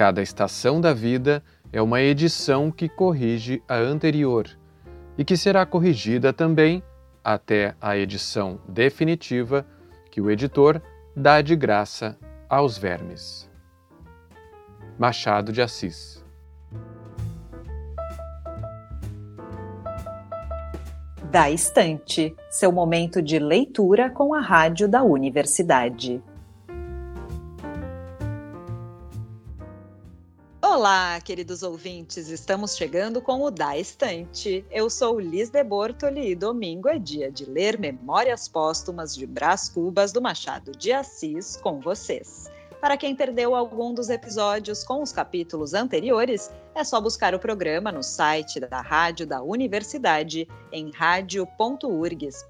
Cada estação da vida é uma edição que corrige a anterior e que será corrigida também até a edição definitiva que o editor dá de graça aos vermes. Machado de Assis Da Estante, seu momento de leitura com a rádio da universidade. Olá, queridos ouvintes, estamos chegando com o Da Estante. Eu sou Liz de Bortoli e domingo é dia de ler Memórias Póstumas de Brás Cubas do Machado de Assis com vocês. Para quem perdeu algum dos episódios com os capítulos anteriores, é só buscar o programa no site da Rádio da Universidade, em radio.urgs.br,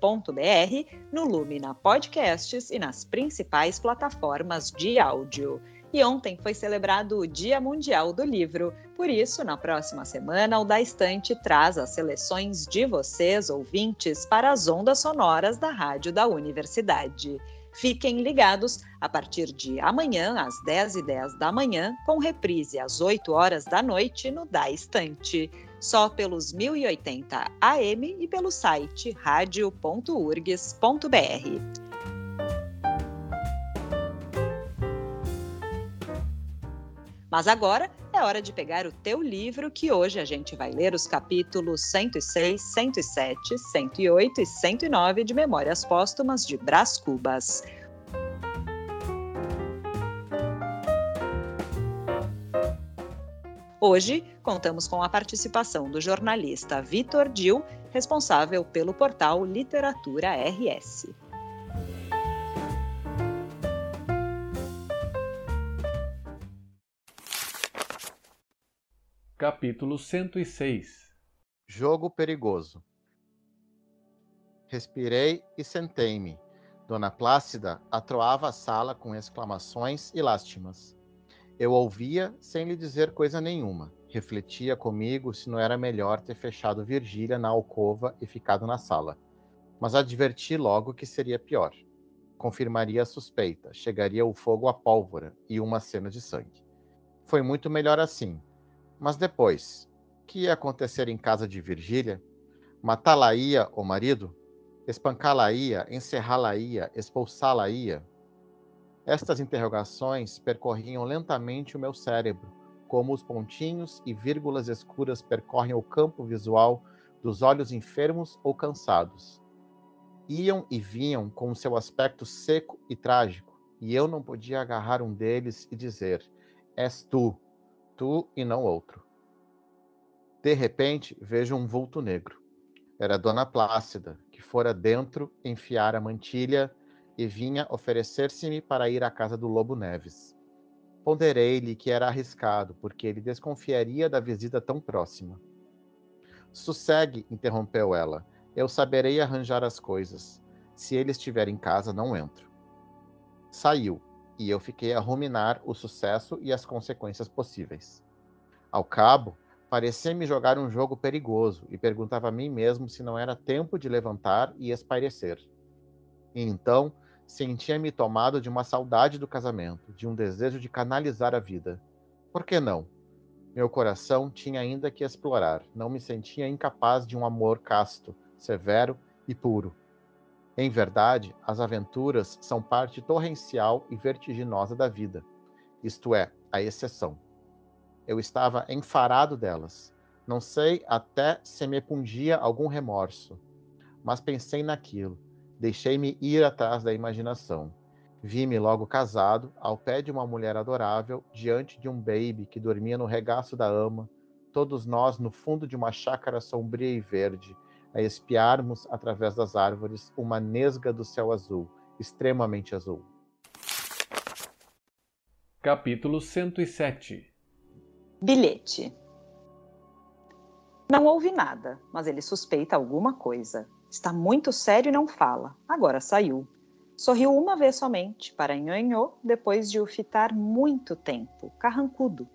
no Lumina Podcasts e nas principais plataformas de áudio. E ontem foi celebrado o Dia Mundial do Livro. Por isso, na próxima semana, o Da Estante traz as seleções de vocês, ouvintes, para as ondas sonoras da Rádio da Universidade. Fiquem ligados a partir de amanhã, às 10h10 da manhã, com reprise às 8 horas da noite no Da Estante. Só pelos 1080 AM e pelo site radio.urgs.br. Mas agora é hora de pegar o teu livro, que hoje a gente vai ler os capítulos 106, 107, 108 e 109 de Memórias Póstumas de Brás Cubas. Hoje, contamos com a participação do jornalista Vitor Dil, responsável pelo portal Literatura RS. Capítulo 106 Jogo perigoso. Respirei e sentei-me. Dona Plácida atroava a sala com exclamações e lástimas. Eu ouvia sem lhe dizer coisa nenhuma. Refletia comigo se não era melhor ter fechado Virgília na alcova e ficado na sala. Mas adverti logo que seria pior. Confirmaria a suspeita, chegaria o fogo à pólvora e uma cena de sangue. Foi muito melhor assim, mas depois, o que ia acontecer em casa de Virgília? Matá-la-ia o marido? Espancá-la-ia? Encerrá-la-ia? Expulsá-la-ia? Estas interrogações percorriam lentamente o meu cérebro, como os pontinhos e vírgulas escuras percorrem o campo visual dos olhos enfermos ou cansados. Iam e vinham com seu aspecto seco e trágico, e eu não podia agarrar um deles e dizer: És tu, tu e não outro. De repente, vejo um vulto negro. Era Dona Plácida, que fora dentro enfiar a mantilha e vinha oferecer-se-me para ir à casa do Lobo Neves. Ponderei-lhe que era arriscado, porque ele desconfiaria da visita tão próxima. Sossegue, interrompeu ela. Eu saberei arranjar as coisas. Se ele estiver em casa, não entro. Saiu, e eu fiquei a ruminar o sucesso e as consequências possíveis. Ao cabo, parecia-me jogar um jogo perigoso e perguntava a mim mesmo se não era tempo de levantar e espairecer. E então sentia-me tomado de uma saudade do casamento, de um desejo de canalizar a vida. Por que não? Meu coração tinha ainda que explorar, não me sentia incapaz de um amor casto, severo e puro. Em verdade, as aventuras são parte torrencial e vertiginosa da vida, isto é, a exceção. Eu estava enfarado delas. Não sei até se me pungia algum remorso, mas pensei naquilo. Deixei-me ir atrás da imaginação. Vi-me logo casado, ao pé de uma mulher adorável, diante de um baby que dormia no regaço da ama, todos nós no fundo de uma chácara sombria e verde, a espiarmos através das árvores uma nesga do céu azul, extremamente azul. Capítulo 107 Bilhete Não ouve nada, mas ele suspeita alguma coisa. Está muito sério e não fala. Agora saiu. Sorriu uma vez somente para Nhonhô, depois de o fitar muito tempo, carrancudo.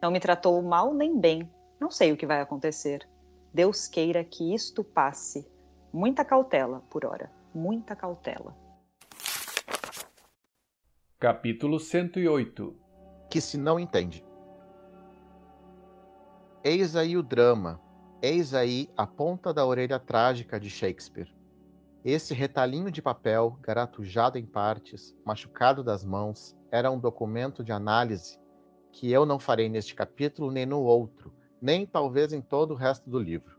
Não me tratou mal nem bem. Não sei o que vai acontecer. Deus queira que isto passe. Muita cautela, por hora, muita cautela. Capítulo 108 Que se não entende. Eis aí o drama, eis aí a ponta da orelha trágica de Shakespeare. Esse retalhinho de papel, garatujado em partes, machucado das mãos, era um documento de análise que eu não farei neste capítulo nem no outro, nem talvez em todo o resto do livro.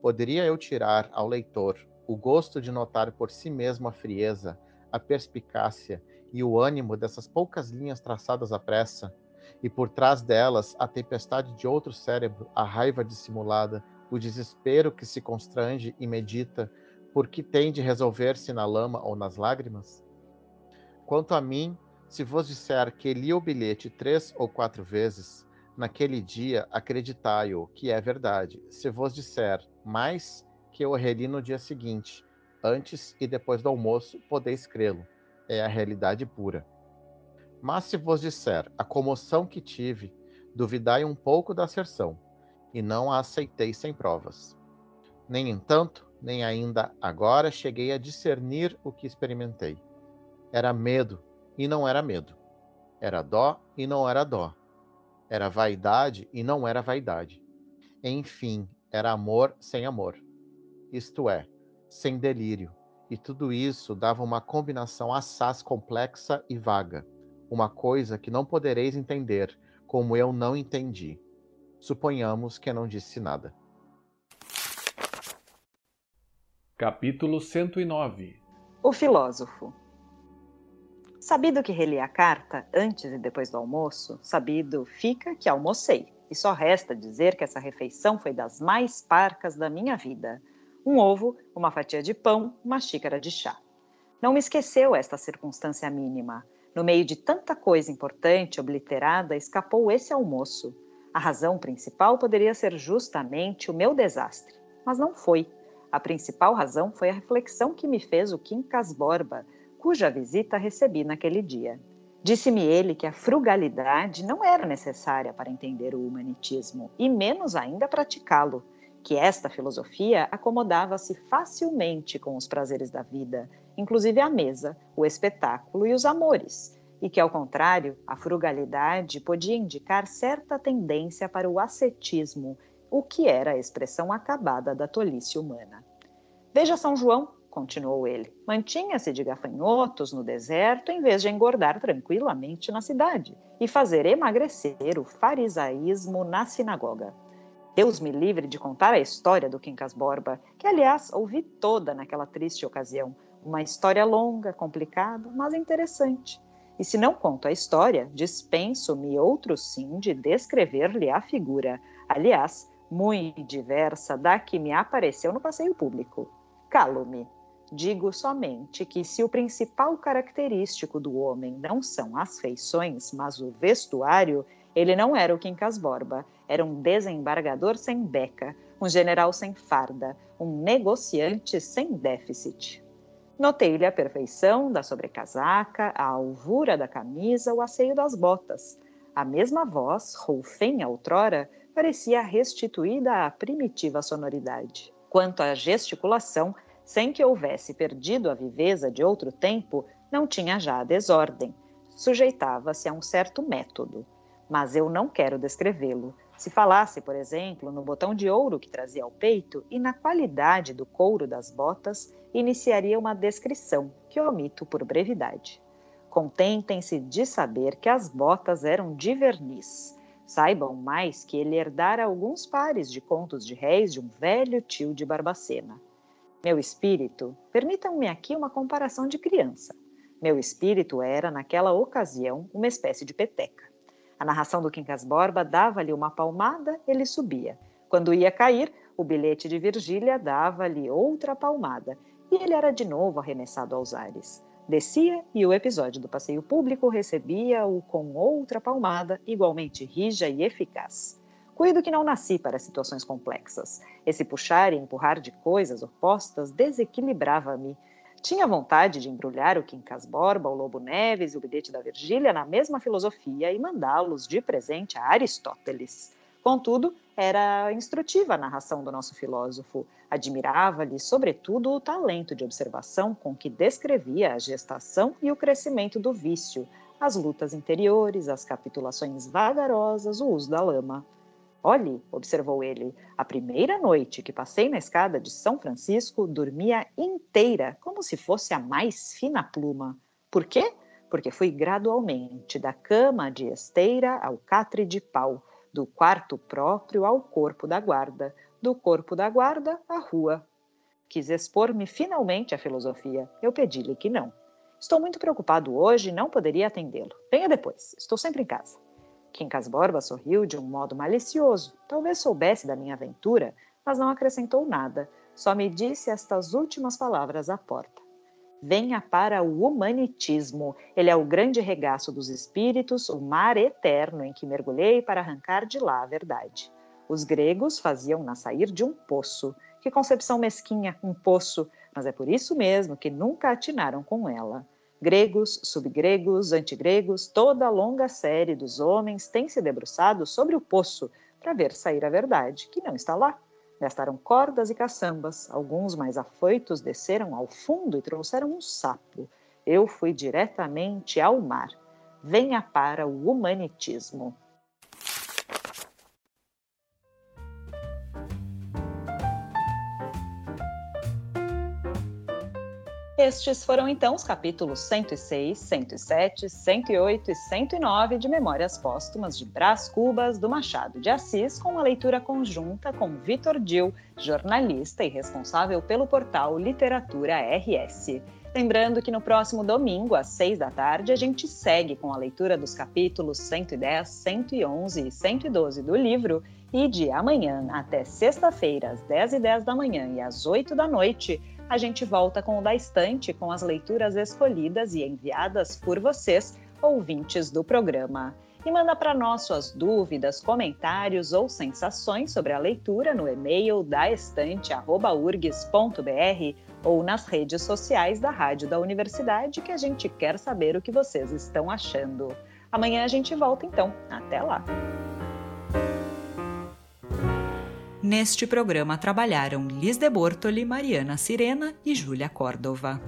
Poderia eu tirar ao leitor o gosto de notar por si mesmo a frieza, a perspicácia e o ânimo dessas poucas linhas traçadas à pressa, e por trás delas a tempestade de outro cérebro, a raiva dissimulada, o desespero que se constrange e medita por que tem de resolver-se na lama ou nas lágrimas? Quanto a mim, se vos disser que li o bilhete três ou quatro vezes, naquele dia acreditai-o que é verdade. Se vos disser mais que eu reli no dia seguinte, antes e depois do almoço, podeis crê-lo. É a realidade pura. Mas se vos disser a comoção que tive, duvidai um pouco da asserção, e não a aceitei sem provas. Nem entanto, nem ainda agora cheguei a discernir o que experimentei. Era medo e não era medo. Era dó e não era dó. Era vaidade e não era vaidade. Enfim, era amor sem amor. Isto é, sem delírio. E tudo isso dava uma combinação assaz complexa e vaga, uma coisa que não podereis entender, como eu não entendi. Suponhamos que não disse nada. Capítulo 109 O filósofo. Sabido que reli a carta antes e depois do almoço, sabido fica que almocei, e só resta dizer que essa refeição foi das mais parcas da minha vida. Um ovo, uma fatia de pão, uma xícara de chá. Não me esqueceu esta circunstância mínima. No meio de tanta coisa importante obliterada, escapou esse almoço. A razão principal poderia ser justamente o meu desastre, mas não foi. A principal razão foi a reflexão que me fez o Quincas Borba, cuja visita recebi naquele dia. Disse-me ele que a frugalidade não era necessária para entender o humanitismo, e menos ainda praticá-lo, que esta filosofia acomodava-se facilmente com os prazeres da vida, inclusive a mesa, o espetáculo e os amores, e que, ao contrário, a frugalidade podia indicar certa tendência para o ascetismo o que era a expressão acabada da tolice humana. Veja São João, continuou ele, mantinha-se de gafanhotos no deserto em vez de engordar tranquilamente na cidade e fazer emagrecer o farisaísmo na sinagoga. Deus me livre de contar a história do Quincas Borba, que aliás ouvi toda naquela triste ocasião, uma história longa, complicada, mas interessante. E se não conto a história, dispenso-me outro sim de descrever-lhe a figura. Aliás, muito diversa da que me apareceu no passeio público. Calo-me. Digo somente que, se o principal característico do homem não são as feições, mas o vestuário, ele não era o Quincas Borba, era um desembargador sem beca, um general sem farda, um negociante sem déficit. Notei-lhe a perfeição da sobrecasaca, a alvura da camisa, o asseio das botas. A mesma voz, roufenha outrora, parecia restituída à primitiva sonoridade. Quanto à gesticulação, sem que houvesse perdido a viveza de outro tempo, não tinha já a desordem. Sujeitava-se a um certo método. Mas eu não quero descrevê-lo. Se falasse, por exemplo, no botão de ouro que trazia ao peito e na qualidade do couro das botas, iniciaria uma descrição que omito por brevidade. Contentem-se de saber que as botas eram de verniz Saibam mais que ele herdara alguns pares de contos de réis de um velho tio de Barbacena. Meu espírito, permitam-me aqui uma comparação de criança. Meu espírito era, naquela ocasião, uma espécie de peteca. A narração do Quincas Borba dava-lhe uma palmada, ele subia. Quando ia cair, o bilhete de Virgília dava-lhe outra palmada, e ele era de novo arremessado aos ares. Descia e o episódio do passeio público recebia-o com outra palmada, igualmente rija e eficaz. Cuido que não nasci para situações complexas. Esse puxar e empurrar de coisas opostas desequilibrava-me. Tinha vontade de embrulhar o Quincas Borba, o Lobo Neves e o bilhete da Virgília na mesma filosofia e mandá-los de presente a Aristóteles. Contudo, era instrutiva a narração do nosso filósofo. Admirava-lhe, sobretudo, o talento de observação com que descrevia a gestação e o crescimento do vício, as lutas interiores, as capitulações vagarosas, o uso da lama. Olhe, observou ele, a primeira noite que passei na escada de São Francisco, dormia inteira, como se fosse a mais fina pluma. Por quê? Porque fui gradualmente da cama de esteira ao catre de pau, do quarto próprio ao corpo da guarda, do corpo da guarda à rua. Quis expor-me finalmente à filosofia. Eu pedi-lhe que não. Estou muito preocupado hoje não poderia atendê-lo. Venha depois, estou sempre em casa. Quincas Borba sorriu de um modo malicioso. Talvez soubesse da minha aventura, mas não acrescentou nada. Só me disse estas últimas palavras à porta. Venha para o humanitismo. Ele é o grande regaço dos espíritos, o mar eterno em que mergulhei para arrancar de lá a verdade. Os gregos faziam-na sair de um poço. Que concepção mesquinha, um poço! Mas é por isso mesmo que nunca atinaram com ela. Gregos, subgregos, antigregos, toda a longa série dos homens tem se debruçado sobre o poço para ver sair a verdade, que não está lá. Gastaram cordas e caçambas, alguns mais afoitos desceram ao fundo e trouxeram um sapo. Eu fui diretamente ao mar. Venha para o humanitismo. Estes foram então os capítulos 106, 107, 108 e 109 de Memórias Póstumas de Brás Cubas do Machado de Assis, com uma leitura conjunta com Vitor Dil, jornalista e responsável pelo portal Literatura RS. Lembrando que no próximo domingo, às 6 da tarde, a gente segue com a leitura dos capítulos 110, 111 e 112 do livro, e de amanhã até sexta-feira, às 10 e 10 da manhã e às 8 da noite, a gente volta com o da estante com as leituras escolhidas e enviadas por vocês, ouvintes do programa. E manda para nós suas dúvidas, comentários ou sensações sobre a leitura no e-mail daestante.urgs.br ou nas redes sociais da Rádio da Universidade, que a gente quer saber o que vocês estão achando. Amanhã a gente volta então. Até lá! Neste programa trabalharam Liz de Bortoli, Mariana Sirena e Júlia Córdova.